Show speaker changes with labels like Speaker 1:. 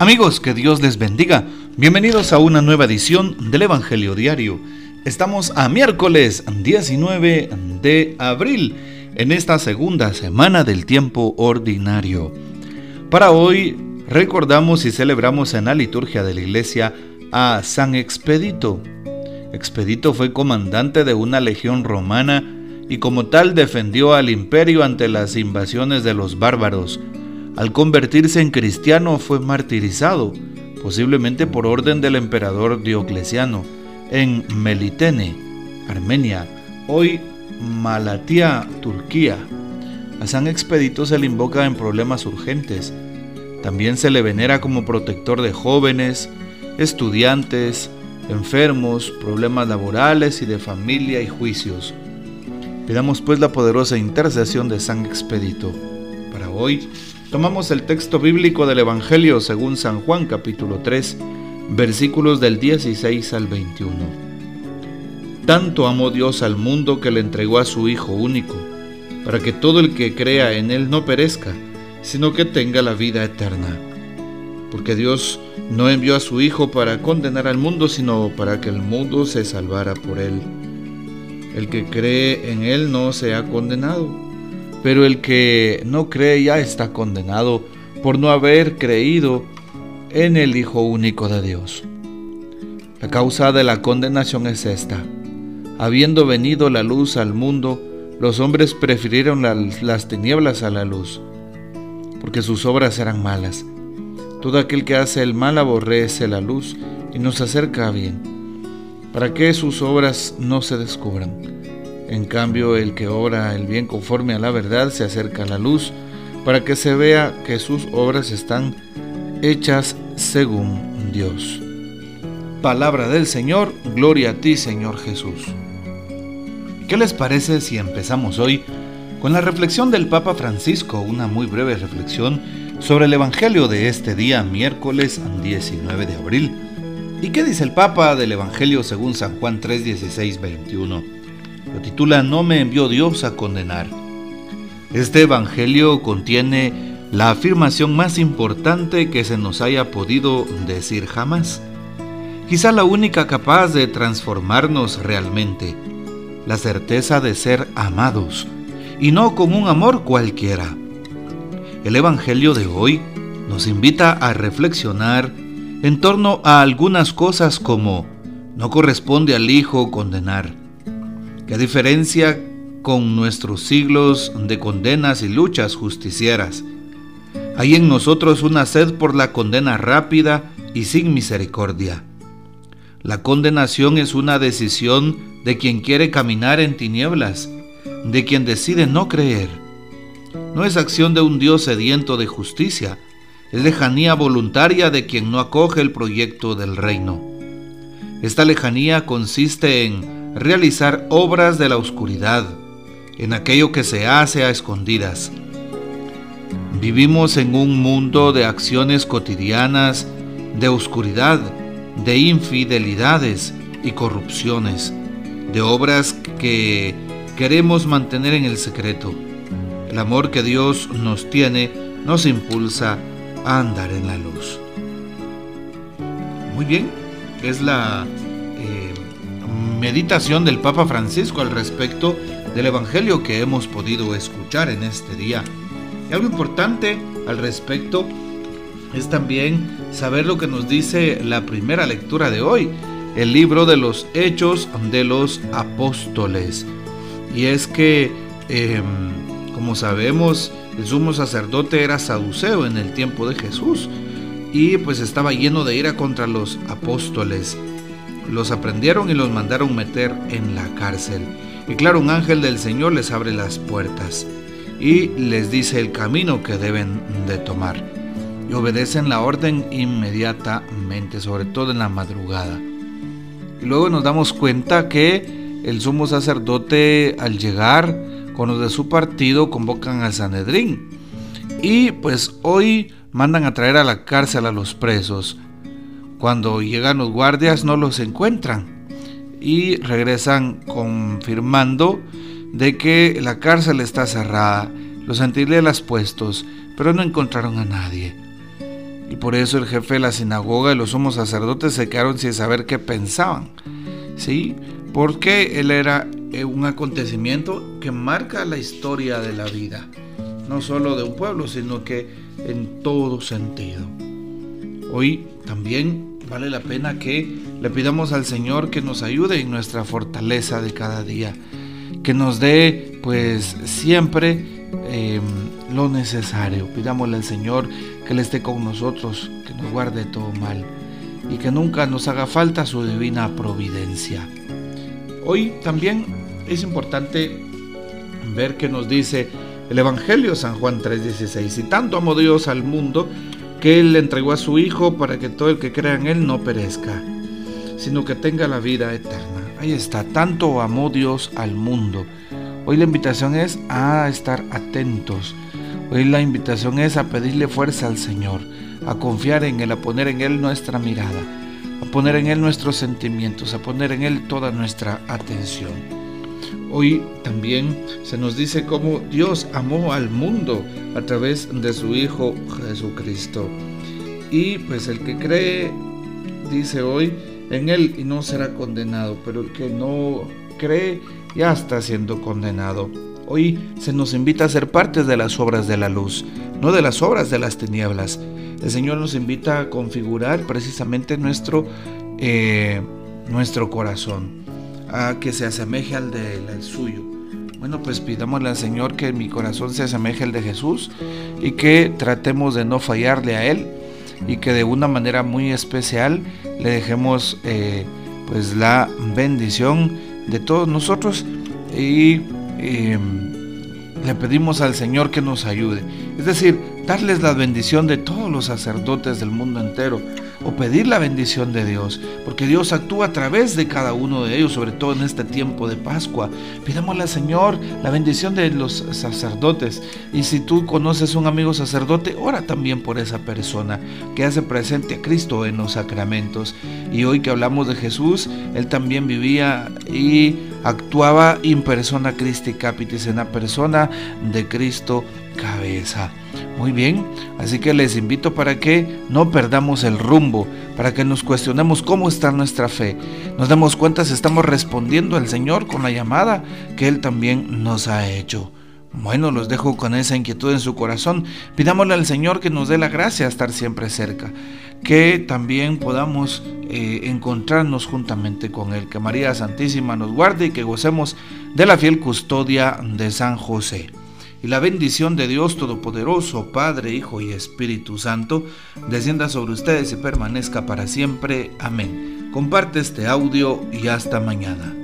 Speaker 1: Amigos, que Dios les bendiga. Bienvenidos a una nueva edición del Evangelio Diario. Estamos a miércoles 19 de abril, en esta segunda semana del tiempo ordinario. Para hoy recordamos y celebramos en la liturgia de la iglesia a San Expedito. Expedito fue comandante de una legión romana y como tal defendió al imperio ante las invasiones de los bárbaros al convertirse en cristiano fue martirizado, posiblemente por orden del emperador Diocleciano, en Melitene, Armenia, hoy Malatía, Turquía. A San Expedito se le invoca en problemas urgentes. También se le venera como protector de jóvenes, estudiantes, enfermos, problemas laborales y de familia y juicios. Pidamos pues la poderosa intercesión de San Expedito. Para hoy, Tomamos el texto bíblico del Evangelio según San Juan capítulo 3, versículos del 16 al 21. Tanto amó Dios al mundo que le entregó a su Hijo único, para que todo el que crea en Él no perezca, sino que tenga la vida eterna. Porque Dios no envió a su Hijo para condenar al mundo, sino para que el mundo se salvara por Él. El que cree en Él no se ha condenado pero el que no cree ya está condenado por no haber creído en el Hijo único de Dios. La causa de la condenación es esta. Habiendo venido la luz al mundo, los hombres prefirieron las, tinieblas a la luz, porque sus obras eran malas. Todo aquel que hace el mal aborrece la luz y no se acerca a bien, para que sus obras no se descubran. En cambio, el que obra el bien conforme a la verdad se acerca a la luz para que se vea que sus obras están hechas según Dios. Palabra del Señor, gloria a ti Señor Jesús. ¿Qué les parece si empezamos hoy con la reflexión del Papa Francisco, una muy breve reflexión sobre el Evangelio de este día, miércoles 19 de abril? ¿Y qué dice el Papa del Evangelio según San Juan 3, 16, 21? Lo titula No me envió Dios a condenar. Este Evangelio contiene la afirmación más importante que se nos haya podido decir jamás. Quizá la única capaz de transformarnos realmente. La certeza de ser amados, y no con un amor cualquiera. El Evangelio de hoy nos invita a reflexionar en torno a algunas cosas como no corresponde al Hijo condenar, ¿Qué diferencia con nuestros siglos de condenas y luchas justicieras? Hay en nosotros una sed por la condena rápida y sin misericordia. La condenación es una decisión de quien quiere caminar en tinieblas, de quien decide no creer. No es acción de un Dios sediento de justicia, es lejanía voluntaria de quien no acoge el proyecto del reino. Esta lejanía consiste en realizar obras de la oscuridad, en aquello que se hace a escondidas. Vivimos en un mundo de acciones cotidianas, de oscuridad, de infidelidades y corrupciones, de obras que queremos mantener en el secreto. El amor que Dios nos tiene nos impulsa a andar en la luz. Muy bien, es la meditación del Papa Francisco al respecto del Evangelio que hemos podido escuchar en este día. Y algo importante al respecto es también saber lo que nos dice la primera lectura de hoy, el libro de los Hechos de los Apóstoles. Y es que, em, como sabemos, el sumo sacerdote era saduceo en el tiempo de Jesús y pues estaba lleno de ira contra los apóstoles los aprendieron y los mandaron meter en la cárcel. Y claro, un ángel del Señor les abre las puertas y les dice el camino que deben de tomar. Y obedecen la orden inmediatamente, sobre todo en la madrugada. Y luego nos damos cuenta que el sumo sacerdote al llegar con los de su partido convocan al Sanedrín. Y pues hoy mandan a traer a la cárcel a los presos. Cuando llegan los guardias no los encuentran y regresan confirmando de que la cárcel está cerrada, los centinelas puestos, pero no encontraron a nadie. Y por eso el jefe de la sinagoga y los sumos sacerdotes se quedaron sin saber qué pensaban. ¿Sí? Porque él era eh, un acontecimiento que marca la historia de la vida. No solo de un pueblo, sino que en todo sentido. Hoy también vale la pena que le pidamos al Señor que nos ayude en nuestra fortaleza de cada día, que nos dé pues siempre em, lo necesario. Pidámosle al Señor que Él esté con nosotros, que nos guarde todo mal y que nunca nos haga falta su divina providencia. Hoy también es importante ver que nos dice el Evangelio San Juan 3:16, y tanto amó Dios al mundo que Él le entregó a su Hijo para que todo el que crea en Él no perezca, sino que tenga la vida eterna. Ahí está, tanto amó Dios al mundo. Hoy la invitación es a estar atentos. Hoy la invitación es a pedirle fuerza al Señor, a confiar en Él, a poner en Él nuestra mirada, a poner en Él nuestros sentimientos, a poner en Él toda nuestra atención. Hoy también se nos dice cómo Dios amó al mundo a través de su Hijo Jesucristo. Y pues el que cree, dice hoy, en Él y no será condenado, pero el que no cree ya está siendo condenado. Hoy se nos invita a ser parte de las obras de la luz, no de las obras de las tinieblas. El Señor nos invita a configurar precisamente nuestro, eh, nuestro corazón, a que se asemeje al del suyo. Bueno, pues pidámosle al Señor que mi corazón se asemeje al de Jesús y que tratemos de no fallarle a Él y que de una manera muy especial le dejemos eh, pues la bendición de todos nosotros y em, le pedimos al Señor que nos ayude. Es decir, darles la bendición de todos los sacerdotes del mundo entero o pedir la bendición de Dios, porque Dios actúa a través de cada uno de ellos, sobre todo en este tiempo de Pascua. Pidámosle al Señor la bendición de los sacerdotes. Y si tú conoces un amigo sacerdote, ora también por esa persona que hace presente a Cristo en los sacramentos. Y hoy que hablamos de Jesús, Él también vivía y actuaba in persona Christi Capitis, en la persona de Cristo cabeza. Muy bien, así que les invito para que no perdamos el rumbo, para que nos cuestionemos cómo está nuestra fe, nos demos cuenta si estamos respondiendo al Señor con la llamada que Él también nos ha hecho. Bueno, los dejo con esa inquietud en su corazón. Pidámosle al Señor que nos dé la gracia de estar siempre cerca, que también podamos eh, encontrarnos juntamente con Él, que María Santísima nos guarde y que gocemos de la fiel custodia de San José y la bendición de Dios Todopoderoso, Padre, Hijo y Espíritu Santo, descienda sobre ustedes y permanezca para siempre. Amén. Comparte este audio y hasta mañana.